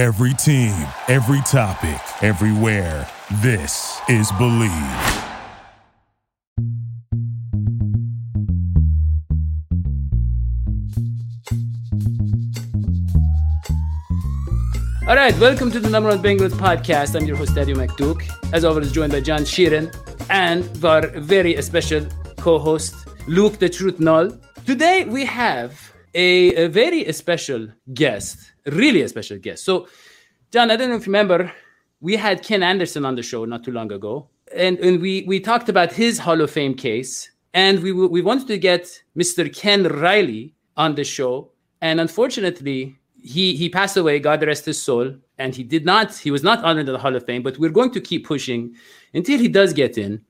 Every team, every topic, everywhere. This is Believe. All right, welcome to the Number One Bengals podcast. I'm your host, Daddy McDuke. As always, joined by John Sheeran and our very special co-host, Luke the Truth Null. Today we have a, a very special guest, really a special guest. So, John, I don't know if you remember, we had Ken Anderson on the show not too long ago, and, and we, we talked about his Hall of Fame case, and we, we wanted to get Mr. Ken Riley on the show, and unfortunately, he he passed away god rest his soul and he did not he was not honored in the hall of fame but we're going to keep pushing until he does get in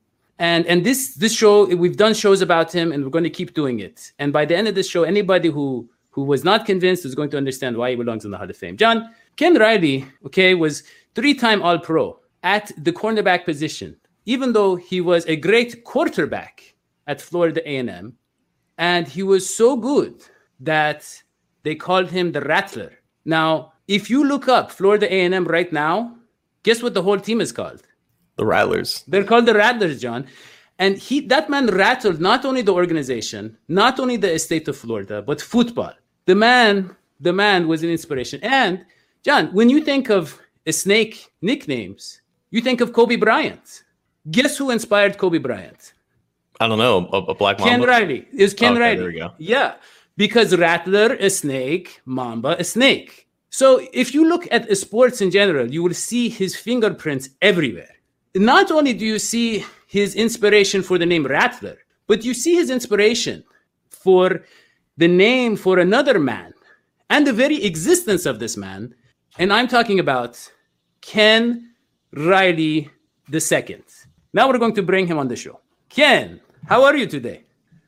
and and this this show we've done shows about him and we're going to keep doing it and by the end of this show anybody who who was not convinced is going to understand why he belongs in the hall of fame john ken riley okay was three-time all pro at the cornerback position even though he was a great quarterback at florida a&m and he was so good that they called him the Rattler. Now, if you look up Florida A&M right now, guess what the whole team is called? The Rattlers. They're called the Rattlers, John. And he that man rattled not only the organization, not only the state of Florida, but football. The man, the man was an inspiration. And John, when you think of a snake nicknames, you think of Kobe Bryant. Guess who inspired Kobe Bryant? I don't know. A, a black mamba. Ken Riley. Is Ken Okay, Riley? there we go. Yeah, because rattler a snake, mamba a snake. So if you look at sports in general, you will see his fingerprints everywhere. Not only do you see his inspiration for the name Rattler, but you see his inspiration for the name for another man and the very existence of this man. And I'm talking about Ken Riley II. Now we're going to bring him on the show. Ken, how are you today?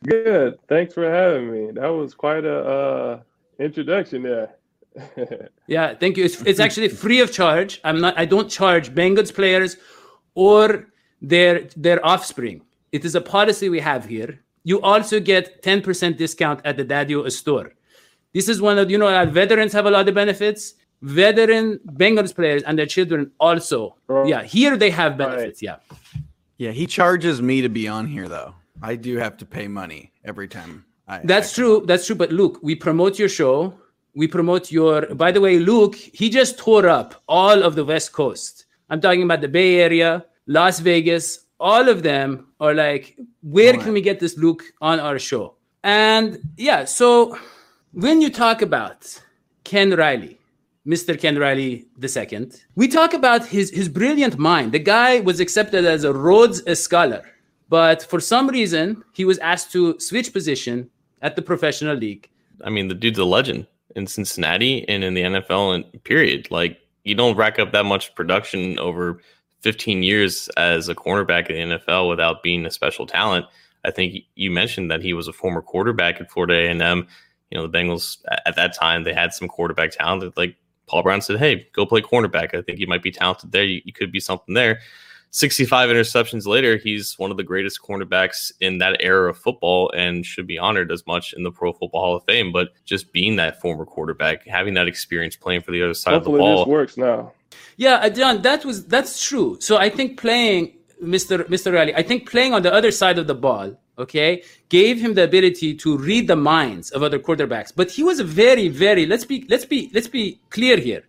Good. Thanks for having me. That was quite a uh, introduction there. Yeah, thank you. It's, it's actually free of charge. I'm not. I don't charge Bengals players or their their offspring. It is a policy we have here. You also get 10% discount at the Dadio store. This is one of you know our veterans have a lot of benefits. Veteran Bengals players and their children also. Right. Yeah, here they have benefits. Yeah. Yeah, he charges me to be on here though. I do have to pay money every time. I, That's I- true. That's true. But Luke, we promote your show. We promote your. By the way, Luke, he just tore up all of the West Coast. I'm talking about the Bay Area, Las Vegas. All of them are like, where can we get this Luke on our show? And yeah, so when you talk about Ken Riley, Mr. Ken Riley II, we talk about his his brilliant mind. The guy was accepted as a Rhodes Scholar, but for some reason he was asked to switch position at the professional league. I mean, the dude's a legend in Cincinnati and in the NFL and period. Like, you don't rack up that much production over 15 years as a cornerback in the NFL without being a special talent. I think you mentioned that he was a former quarterback at Florida A&M. You know, the Bengals at that time they had some quarterback talent. Like Paul Brown said, "Hey, go play cornerback. I think you might be talented there. You, you could be something there." 65 interceptions later, he's one of the greatest cornerbacks in that era of football and should be honored as much in the Pro Football Hall of Fame. But just being that former quarterback, having that experience playing for the other side Hopefully of the ball, this works now. Yeah, uh, John, that was that's true. So I think playing Mr. Mr. Riley, I think playing on the other side of the ball, okay, gave him the ability to read the minds of other quarterbacks. But he was a very, very let's be let's be let's be clear here.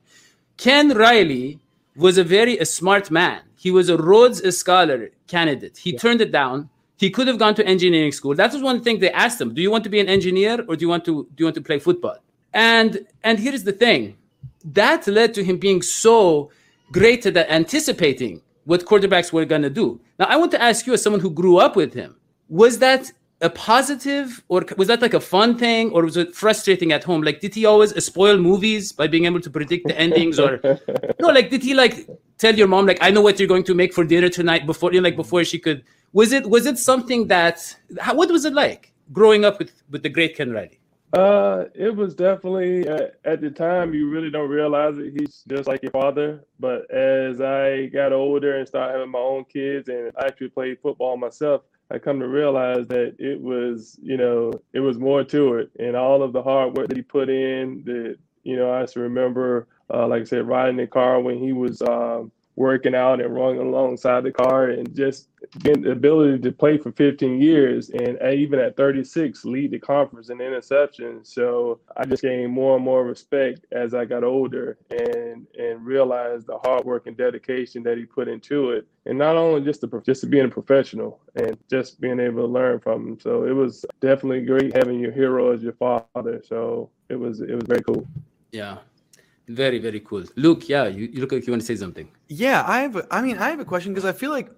Ken Riley was a very a smart man. He was a Rhodes Scholar candidate. He turned it down. He could have gone to engineering school. That was one thing they asked him. Do you want to be an engineer or do you want to do you want to play football? And and here's the thing. That led to him being so great at anticipating what quarterbacks were going to do. Now, I want to ask you, as someone who grew up with him, was that a positive or was that like a fun thing or was it frustrating at home? Like, did he always spoil movies by being able to predict the endings or no? Like, did he like tell your mom like, I know what you're going to make for dinner tonight before you like before she could? Was it was it something that? How, what was it like growing up with with the great Ken Riley? Uh, it was definitely uh, at the time you really don't realize it. He's just like your father. But as I got older and started having my own kids and I actually played football myself, I come to realize that it was, you know, it was more to it, and all of the hard work that he put in. That you know, I just remember uh, like I said, riding the car when he was um, working out and running alongside the car, and just getting the ability to play for 15 years and even at 36 lead the conference in interceptions. So I just gained more and more respect as I got older and and realized the hard work and dedication that he put into it. And not only just the just being a professional and just being able to learn from him. So it was definitely great having your hero as your father. So it was it was very cool. Yeah. Very, very cool. Luke, yeah, you, you look like you want to say something. Yeah, I have. A, I mean, I have a question because I feel like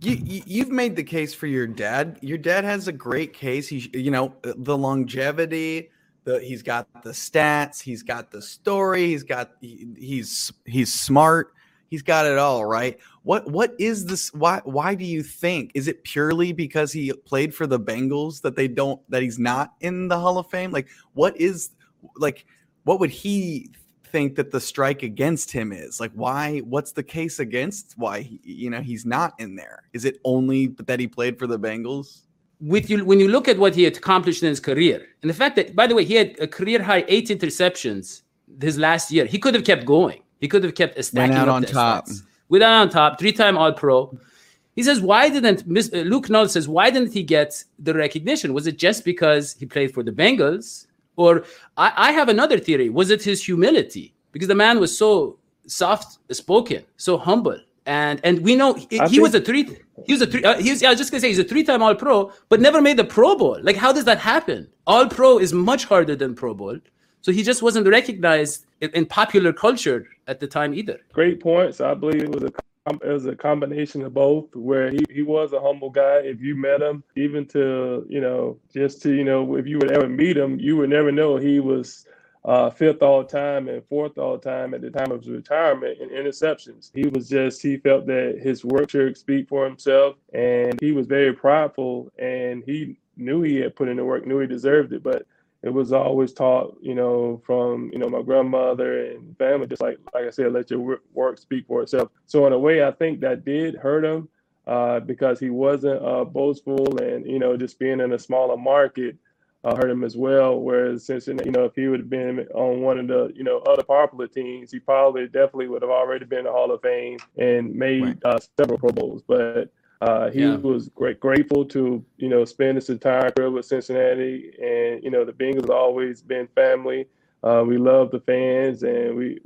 you, you have made the case for your dad. Your dad has a great case. He you know the longevity. The, he's got the stats. He's got the story. He's got he, he's he's smart. He's got it all right. What what is this? Why why do you think? Is it purely because he played for the Bengals that they don't that he's not in the Hall of Fame? Like what is like what would he think that the strike against him is? Like, why? What's the case against why he, you know he's not in there? Is it only that he played for the Bengals? With you, when you look at what he accomplished in his career, and the fact that, by the way, he had a career high eight interceptions his last year, he could have kept going. He could have kept stacking Went out on top. Stats. Without on top, three-time All-Pro. He says, why didn't uh, Luke Null says, why didn't he get the recognition? Was it just because he played for the Bengals? Or I, I have another theory. Was it his humility? Because the man was so soft spoken, so humble. And and we know he, he was a three. He was a three. Uh, he was, I was just gonna say he's a three-time All Pro, but never made the Pro Bowl. Like, how does that happen? All Pro is much harder than Pro Bowl, so he just wasn't recognized in, in popular culture at the time either. Great points. I believe it was a it was a combination of both where he, he was a humble guy if you met him even to you know just to you know if you would ever meet him you would never know he was uh, fifth all time and fourth all time at the time of his retirement in interceptions. He was just, he felt that his work should speak for himself and he was very prideful and he knew he had put in the work, knew he deserved it. But it was always taught, you know, from you know my grandmother and family, just like like I said, let your work speak for itself. So in a way, I think that did hurt him uh, because he wasn't uh, boastful and you know just being in a smaller market uh, hurt him as well. Whereas since you know if he would have been on one of the you know other popular teams, he probably definitely would have already been in the Hall of Fame and made right. uh, several Pro Bowls. But uh, he yeah. was great, grateful to you know spend his entire career with Cincinnati, and you know the Bengals always been family. Uh, we love the fans, and we,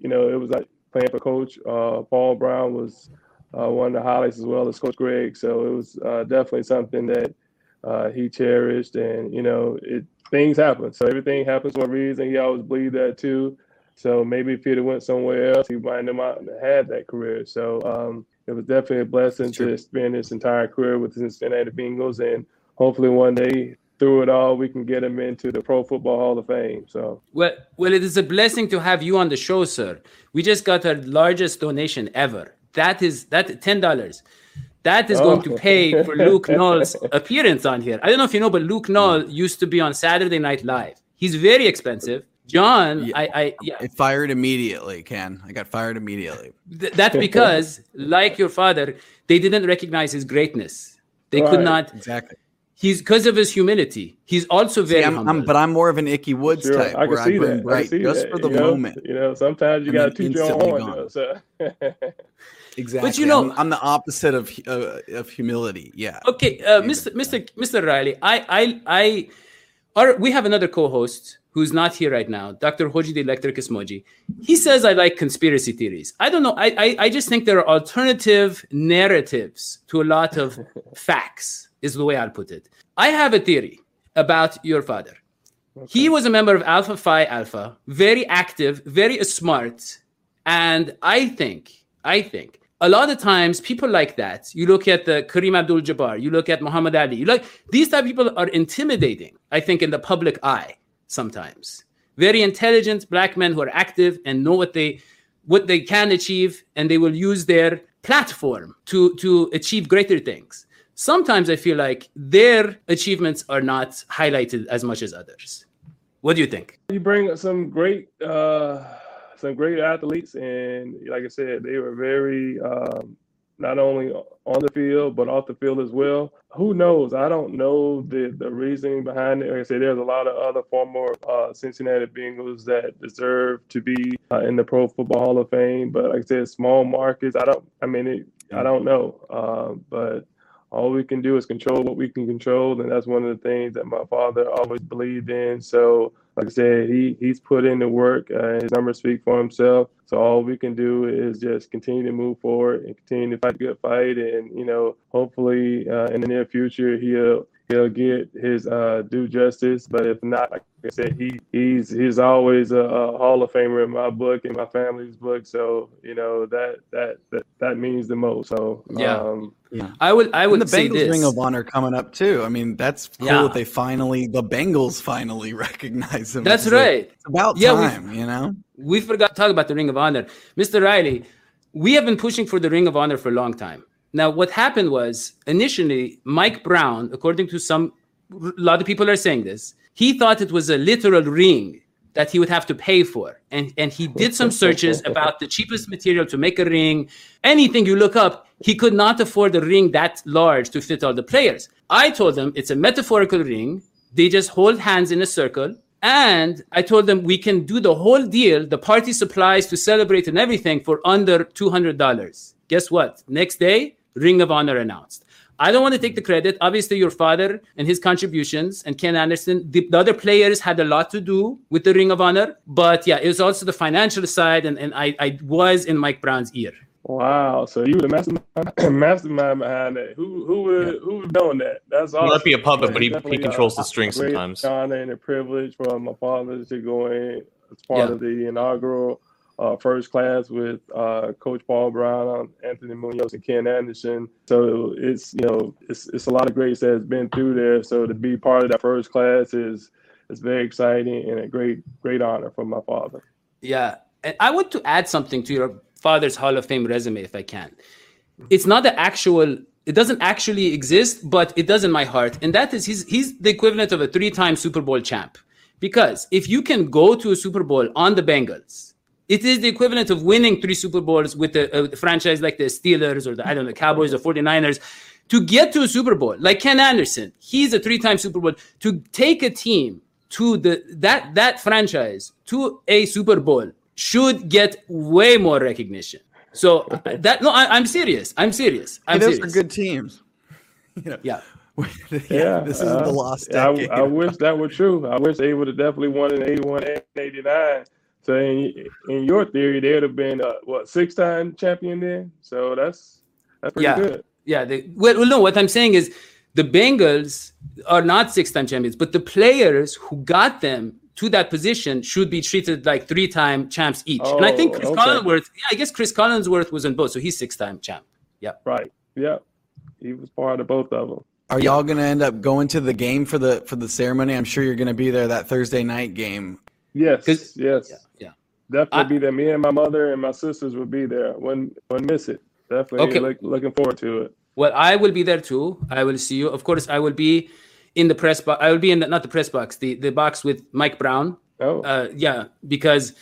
you know, it was like playing for Coach uh, Paul Brown was uh, one of the highlights as well as Coach Gregg. So it was uh, definitely something that uh, he cherished, and you know, it things happen. So everything happens for a reason. He always believed that too. So maybe if he'd have went somewhere else, he might have not had that career. So um, it was definitely a blessing to spend his entire career with the Cincinnati Bengals, and hopefully one day through it all, we can get him into the Pro Football Hall of Fame. So well, well, it is a blessing to have you on the show, sir. We just got our largest donation ever. That is that ten dollars. That is oh. going to pay for Luke Null's appearance on here. I don't know if you know, but Luke Null used to be on Saturday Night Live. He's very expensive. John, yeah, I, I, yeah. I fired immediately, Ken. I got fired immediately. Th- that's because, like your father, they didn't recognize his greatness. They right. could not. Exactly. He's because of his humility. He's also very see, I'm, humble. I'm, but I'm more of an Ickey Woods sure. type. I can see that. Bright, just that. for the you know, moment. You know, sometimes you got to teach your own horn. So. Exactly. But you know, I'm, I'm the opposite of uh, of humility. Yeah. Okay, uh, Mr. Mr. Mr. Riley, I I I, our, we have another co-host who's not here right now, Dr. Hoji the Electricus Moji. He says I like conspiracy theories. I don't know. I, I I just think there are alternative narratives to a lot of facts. Is the way I'll put it. I have a theory about your father. Okay. He was a member of Alpha Phi Alpha, very active, very smart, and I think I think a lot of times people like that you look at the kareem abdul-jabbar you look at muhammad ali you like these type of people are intimidating i think in the public eye sometimes. Very intelligent black men who are active and know what they what they can achieve and they will use their platform to to achieve greater things. Sometimes i feel like their achievements are not highlighted as much as others. What do you think? You bring some great uh some great athletes, and like I said, they were very um, not only on the field but off the field as well. Who knows? I don't know the the reasoning behind it. Like I said, there's a lot of other former uh, Cincinnati Bengals that deserve to be uh, in the Pro Football Hall of Fame. But like I said, small markets. I don't. I mean, it, I don't know. Uh, but all we can do is control what we can control, and that's one of the things that my father always believed in. So, like I said, he he's put in the work. Uh, his numbers speak for himself. So all we can do is just continue to move forward and continue to fight a good fight, and you know, hopefully uh, in the near future he'll he'll get his uh, due justice. But if not, like I said, he he's he's always a, a, Hall of Famer in my book in my family's book. So you know that that that, that means the most. So yeah. Um, yeah. I would I would and the Bengals Ring of Honor coming up too. I mean, that's cool yeah. that they finally the Bengals finally recognize him. That's right. it's about yeah, time, you know. We forgot to talk about the Ring of Honor, Mr. Riley. We have been pushing for the Ring of Honor for a long time. Now, what happened was initially Mike Brown, according to some, a lot of people are saying this, he thought it was a literal ring that he would have to pay for. And, and he did some searches about the cheapest material to make a ring. Anything you look up, he could not afford a ring that large to fit all the players. I told them it's a metaphorical ring. They just hold hands in a circle. And I told them we can do the whole deal, the party supplies to celebrate and everything for under $200. Guess what? Next day, Ring of Honor announced. I don't want to take the credit. Obviously, your father and his contributions and Ken Anderson, the, the, other players had a lot to do with the Ring of Honor. But yeah, it was also the financial side, and, and I, I was in Mike Brown's ear. Wow! So you were the mastermind, mastermind behind that. Who who would yeah. who would known that? That's awesome. He might be a puppet, but he, he controls the strings sometimes. Honor and a privilege for my father to go in as part yeah. of the inaugural uh, first class with uh, Coach Paul Brown, Anthony Munoz, and Ken Anderson. So it's you know it's it's a lot of greats that has been through there. So to be part of that first class is is very exciting and a great great honor for my father. Yeah, and I want to add something to your father's Hall of Fame resume if I can. It's not the actual. It doesn't actually exist, but it does in my heart, and that is he's he's the equivalent of a three-time Super Bowl champ. Because if you can go to a Super Bowl on the Bengals it is the equivalent of winning three Super Bowls with a, a, franchise like the Steelers or the I don't know Cowboys or 49ers to get to a Super Bowl. Like Ken Anderson, he's a three-time Super Bowl to take a team to the that that franchise to a Super Bowl should get way more recognition. So that no, I, am serious. I'm serious. I'm those serious. are good teams. You know, yeah. yeah, yeah, this is uh, the lost decade. I, I wish that were true. I wish they would have definitely won in 81 and 89 so in, in your theory, they would have been uh, what six time champion then. So that's that's pretty yeah. good. Yeah. They, well, well, no. What I'm saying is the Bengals are not six time champions, but the players who got them to that position should be treated like three time champs each. Oh, and I think Chris oh, okay. Collinsworth. Yeah, I guess Chris Collinsworth was in both, so he's six time champ. Yeah. Right. Yeah. He was part of both of them. Are y'all going to end up going to the game for the for the ceremony? I'm sure you're going to be there that Thursday night game. Yes. Yes. Yeah. Definitely I, be there. Me and my mother and my sisters will be there. Wouldn't, wouldn't miss it. Definitely okay. Look, looking forward to it. Well, I will be there too. I will see you. Of course, I will be in the press box. I will be in the, not the press box, the, the box with Mike Brown. Oh. Uh, yeah, because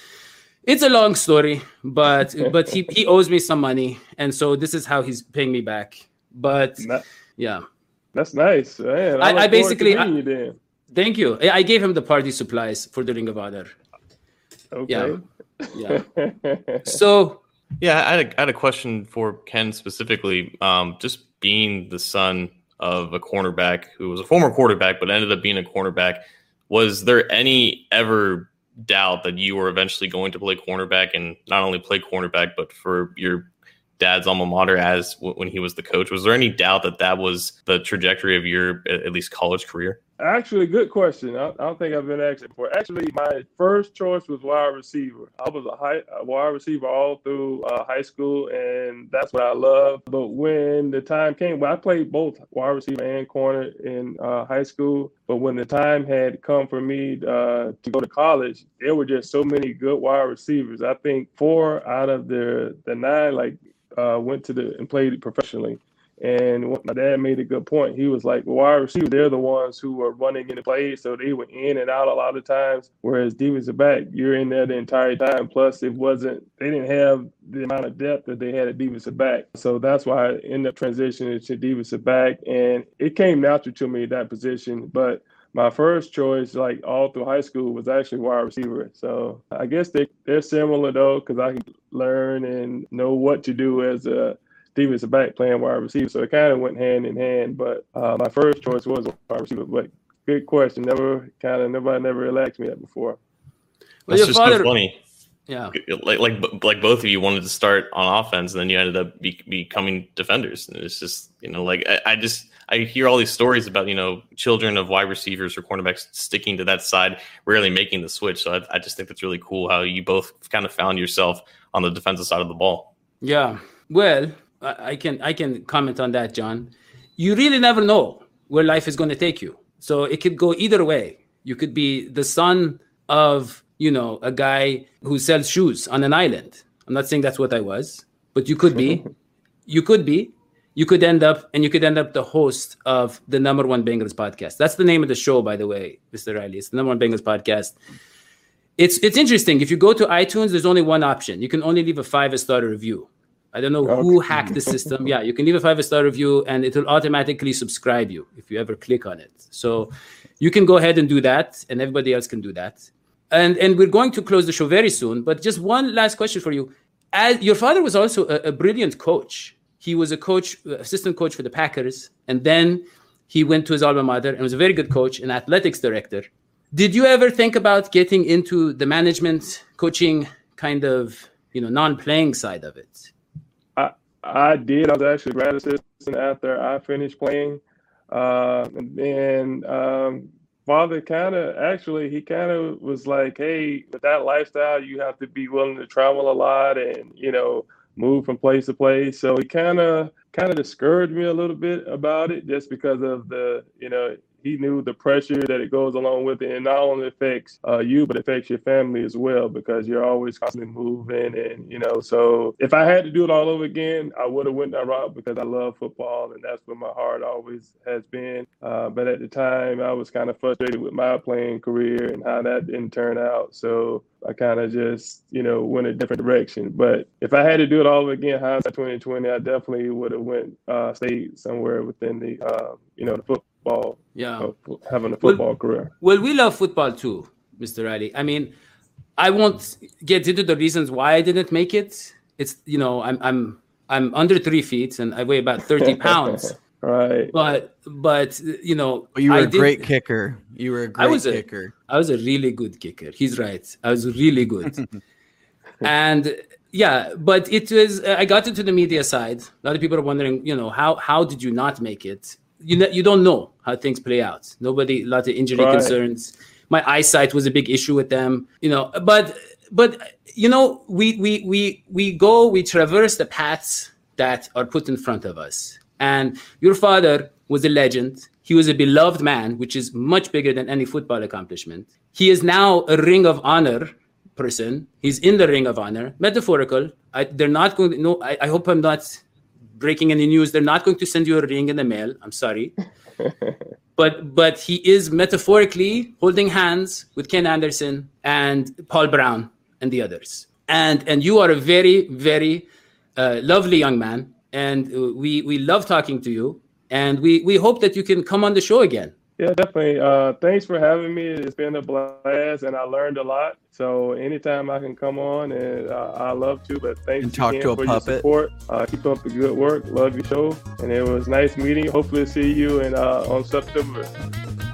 it's a long story, but but he, he owes me some money, and so this is how he's paying me back. But that, yeah, that's nice. Man, I, I, I basically I, you thank you. I gave him the party supplies for the Ring of Honor. Okay. Yeah. yeah. so yeah, I had, a, I had a question for Ken specifically. Um, just being the son of a cornerback who was a former quarterback but ended up being a cornerback, was there any ever doubt that you were eventually going to play cornerback and not only play cornerback but for your dad's alma mater as w- when he was the coach? Was there any doubt that that was the trajectory of your at least college career? Actually, good question. I, I, don't think I've been asked before. Actually, my first choice was wide receiver. I was a, high, a wide receiver all through uh, high school, and that's what I love. But when the time came, well, I played both wide receiver and corner in uh, high school. But when the time had come for me uh, to go to college, there were just so many good wide receivers. I think four out of the the nine like uh, went to the and played professionally And my dad made a good point. He was like, well, wide receiver, they're the ones who are running in the plays. So they were in and out a lot of times. Whereas defensive back, you're in there the entire time. Plus, it wasn't, they didn't have the amount of depth that they had at defensive back. So that's why I ended up transitioning to defensive back. And it came natural to me, that position. But my first choice, like all through high school, was actually wide receiver. So I guess they, they're similar though, because I can learn and know what to do as a defensive back playing wide receiver. So it kind of went hand in hand. But uh, my first choice was a wide receiver. But good question. Never kind of nobody never really asked me that before. Well, That's just father, so funny. Yeah, like like like both of you wanted to start on offense, and then you ended up be, becoming defenders. And it's just you know like I, I just I hear all these stories about you know children of wide receivers or cornerbacks sticking to that side, rarely making the switch. So I, I just think that's really cool how you both kind of found yourself on the defensive side of the ball. Yeah, well, I can I can comment on that, John. You really never know where life is going to take you. So it could go either way. You could be the son of you know a guy who sells shoes on an island. I'm not saying that's what I was, but you could be. you could be. You could end up, and you could end up the host of the number one Bengals podcast. That's the name of the show, by the way, Mr. Riley. It's the number one Bengals podcast. It's it's interesting. If you go to iTunes, there's only one option. You can only leave a five star review. I don't know who hacked the system. Yeah, you can leave a five star review and it will automatically subscribe you if you ever click on it. So you can go ahead and do that, and everybody else can do that. And and we're going to close the show very soon. But just one last question for you: As your father was also a, a brilliant coach. He was a coach, assistant coach for the Packers, and then he went to his alma mater and was a very good coach and athletics director. Did you ever think about getting into the management coaching kind of you know non-playing side of it? I did. I was actually grad assistant after I finished playing. Uh, and um, father kind of actually he kind of was like, "Hey, with that lifestyle, you have to be willing to travel a lot and you know move from place to place." So he kind of kind of discouraged me a little bit about it, just because of the you know he knew the pressure that it goes along with it, and not only affects uh, you, but affects your family as well because you're always constantly moving, and you know. So if I had to do it all over again, I would have went that route because I love football, and that's where my heart always has been. Uh, but at the time, I was kind of frustrated with my playing career and how that didn't turn out. So I kind of just, you know, went a different direction. But if I had to do it all again, hindsight 2020, I definitely would have went, uh, stayed somewhere within the, uh, you know, the football. Yeah, having a football well, career. Well, we love football too, Mr. Riley. I mean, I won't get into the reasons why I didn't make it. It's you know, I'm I'm I'm under three feet and I weigh about thirty pounds. Right. But but you know, you were I a did, great kicker. You were a great I was kicker. A, I was a really good kicker. He's right. I was really good. and yeah, but it was. I got into the media side. A lot of people are wondering, you know, how how did you not make it? you know, you don't know how things play out. Nobody, a lot of injury right. concerns. My eyesight was a big issue with them, you know. But but you know, we we we we go, we traverse the paths that are put in front of us. And your father was a legend. He was a beloved man, which is much bigger than any football accomplishment. He is now a ring of honor person. He's in the ring of honor, metaphorical. I, they're not going to, no, I, I hope I'm not breaking any news. They're not going to send you a ring in the mail. I'm sorry. but but he is metaphorically holding hands with Ken Anderson and Paul Brown and the others. And and you are a very very uh, lovely young man, and we we love talking to you. And we we hope that you can come on the show again. Yeah, definitely. Uh, thanks for having me. It's been a blast, and I learned a lot. So anytime I can come on, and uh, I love to. But thanks and talk again to a for puppet. your support. Uh, keep up the good work. Love your show, and it was nice meeting. Hopefully, see you in uh, on September.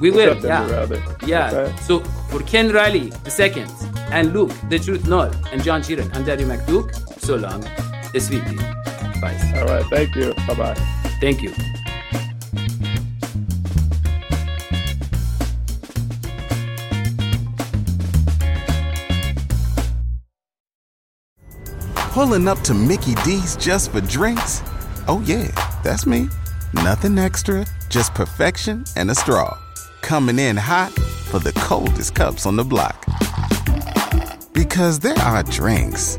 We will. September, yeah. Rather. Yeah. Okay. So for Ken Riley the second, and Luke the Truth Null, and John Sheeran, and Daddy McDuke. So long. Sweetie. Bye. All right. Thank you. Bye bye. Thank you. Pulling up to Mickey D's just for drinks? Oh, yeah, that's me. Nothing extra, just perfection and a straw. Coming in hot for the coldest cups on the block. Because there are drinks,